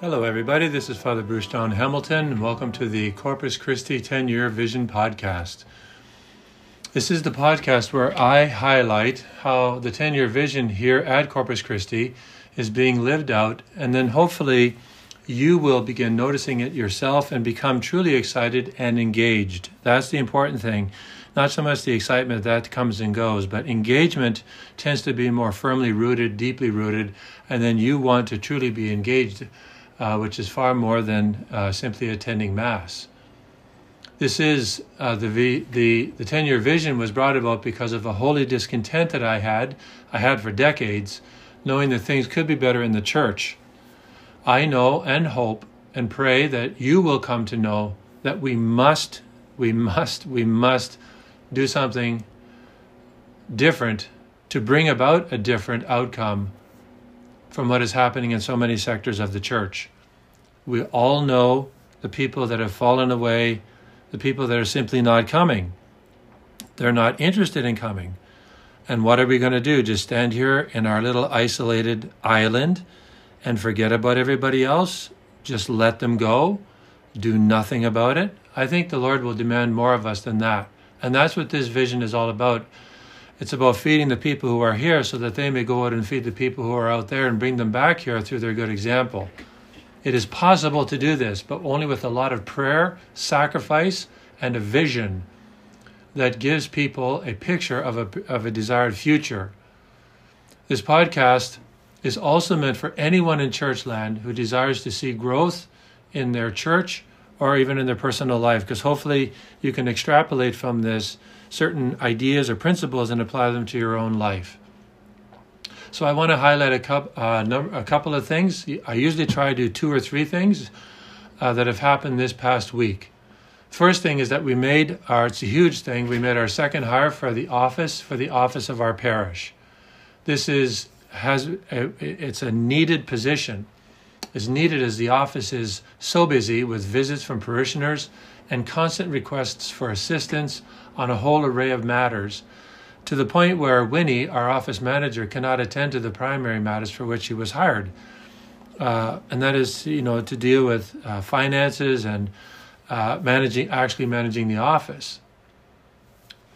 Hello, everybody. This is Father Bruce Don Hamilton, and welcome to the Corpus Christi 10 Year Vision Podcast. This is the podcast where I highlight how the 10 year vision here at Corpus Christi is being lived out, and then hopefully you will begin noticing it yourself and become truly excited and engaged. That's the important thing. Not so much the excitement that comes and goes, but engagement tends to be more firmly rooted, deeply rooted, and then you want to truly be engaged, uh, which is far more than uh, simply attending Mass. This is uh, the, v, the the ten year vision was brought about because of a holy discontent that I had, I had for decades, knowing that things could be better in the church I know and hope and pray that you will come to know that we must, we must, we must do something different to bring about a different outcome from what is happening in so many sectors of the church. We all know the people that have fallen away, the people that are simply not coming. They're not interested in coming. And what are we going to do? Just stand here in our little isolated island and forget about everybody else, just let them go, do nothing about it, I think the Lord will demand more of us than that. And that's what this vision is all about. It's about feeding the people who are here so that they may go out and feed the people who are out there and bring them back here through their good example. It is possible to do this, but only with a lot of prayer, sacrifice, and a vision that gives people a picture of a, of a desired future. This podcast is also meant for anyone in church land who desires to see growth in their church or even in their personal life, because hopefully you can extrapolate from this certain ideas or principles and apply them to your own life. So I want to highlight a, uh, a couple of things. I usually try to do two or three things uh, that have happened this past week. First thing is that we made our, it's a huge thing, we made our second hire for the office, for the office of our parish. This is has a, it's a needed position as needed as the office is so busy with visits from parishioners and constant requests for assistance on a whole array of matters to the point where Winnie, our office manager, cannot attend to the primary matters for which she was hired. Uh, and that is, you know, to deal with uh, finances and uh, managing, actually managing the office.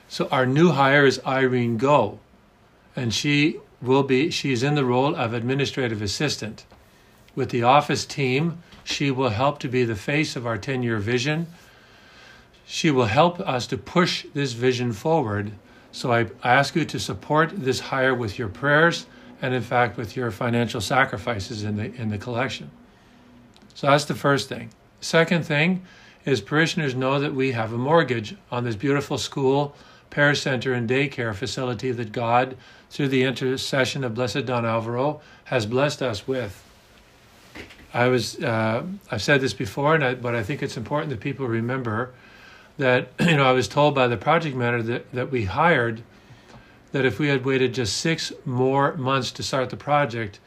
So our new hire is Irene Goh, and she will be she's in the role of administrative assistant. With the office team, she will help to be the face of our 10 year vision. She will help us to push this vision forward. So I ask you to support this hire with your prayers and, in fact, with your financial sacrifices in the, in the collection. So that's the first thing. Second thing is parishioners know that we have a mortgage on this beautiful school parish center and daycare facility that God, through the intercession of Blessed Don Alvaro, has blessed us with. I was uh, I've said this before, and I, but I think it's important that people remember that you know I was told by the project manager that, that we hired that if we had waited just six more months to start the project,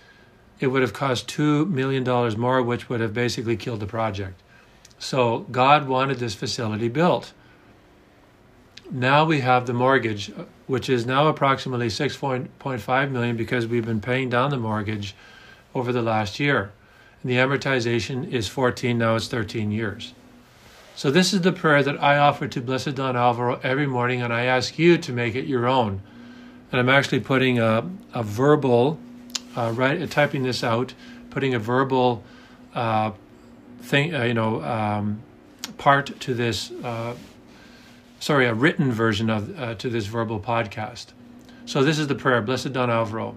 it would have cost two million dollars more, which would have basically killed the project. So God wanted this facility built now we have the mortgage, which is now approximately 6.5 million because we've been paying down the mortgage over the last year. The amortization is 14, now it's 13 years. So this is the prayer that I offer to Blessed Don Alvaro every morning, and I ask you to make it your own. And I'm actually putting a, a verbal, uh, right, typing this out, putting a verbal uh, thing, uh, you know, um, part to this uh, sorry, a written version of uh, to this verbal podcast. So this is the prayer, Blessed Don Alvaro.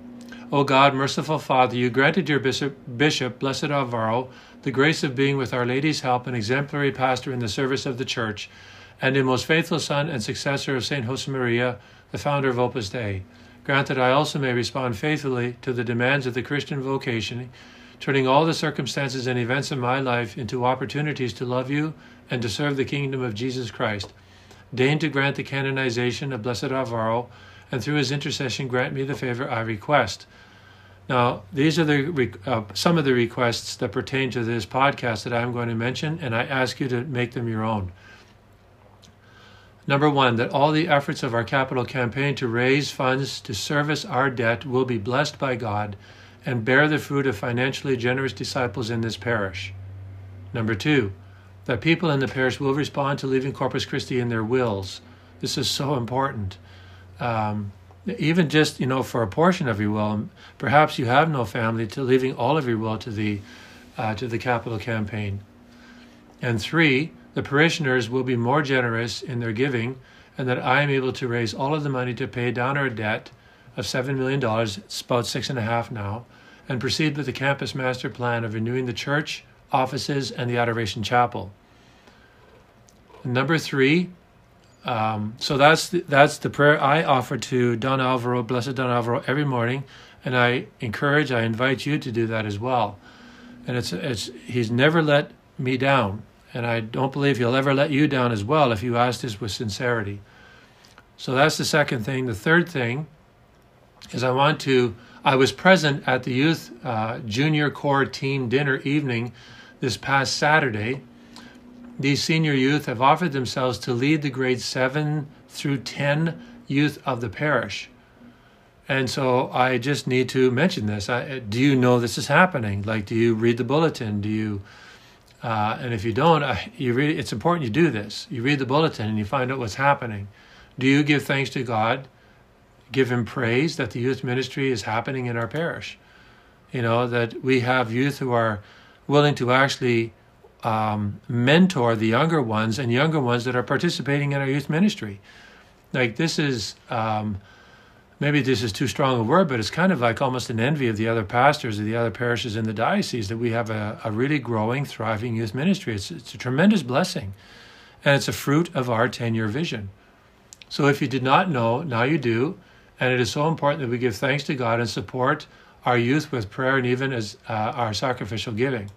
O God, merciful Father, you granted your bishop, bishop, Blessed Alvaro, the grace of being with Our Lady's help an exemplary pastor in the service of the Church, and a most faithful son and successor of Saint Josemaria, the founder of Opus Dei. Grant that I also may respond faithfully to the demands of the Christian vocation, turning all the circumstances and events of my life into opportunities to love you and to serve the kingdom of Jesus Christ Deign to grant the canonization of Blessed Alvaro, and through his intercession grant me the favor I request. Now, these are the uh, some of the requests that pertain to this podcast that I'm going to mention, and I ask you to make them your own. Number one, that all the efforts of our capital campaign to raise funds to service our debt will be blessed by God, and bear the fruit of financially generous disciples in this parish. Number two, that people in the parish will respond to leaving Corpus Christi in their wills. This is so important. Um, even just you know for a portion of your will, perhaps you have no family, to leaving all of your will to the uh, to the capital campaign. And three, the parishioners will be more generous in their giving, and that I am able to raise all of the money to pay down our debt of $7 million, it's about six and a half now, and proceed with the campus master plan of renewing the church, offices, and the Adoration Chapel. Number three, um, so that's the, that's the prayer I offer to Don Alvaro, Blessed Don Alvaro, every morning, and I encourage, I invite you to do that as well. And it's it's he's never let me down, and I don't believe he'll ever let you down as well if you ask this with sincerity. So that's the second thing. The third thing is I want to. I was present at the youth uh, junior core team dinner evening this past Saturday. These senior youth have offered themselves to lead the grades 7 through 10 youth of the parish. And so I just need to mention this. I, do you know this is happening? Like, do you read the bulletin? Do you? Uh, and if you don't, I, you read. It's important you do this. You read the bulletin and you find out what's happening. Do you give thanks to God? Give Him praise that the youth ministry is happening in our parish. You know that we have youth who are willing to actually um, mentor the younger ones and younger ones that are participating in our youth ministry. Like this is. Um, maybe this is too strong a word, but it's kind of like almost an envy of the other pastors of the other parishes in the diocese that we have a, a really growing, thriving youth ministry. It's, it's a tremendous blessing, and it's a fruit of our 10 year vision. So if you did not know, now you do, and it is so important that we give thanks to God and support our youth with prayer and even as uh, our sacrificial giving.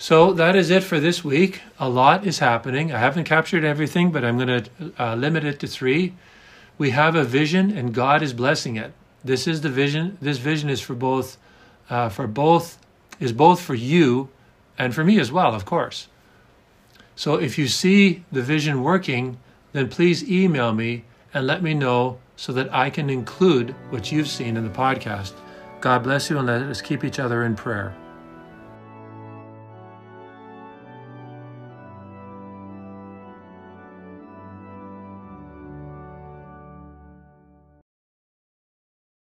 So that is it for this week. A lot is happening. I haven't captured everything, but I'm going to uh, limit it to three we have a vision and God is blessing it. This is the vision. This vision is for both, uh, for both, is both for you and for me as well, of course. So if you see the vision working, then please email me and let me know so that I can include what you've seen in the podcast. God bless you and let us keep each other in prayer.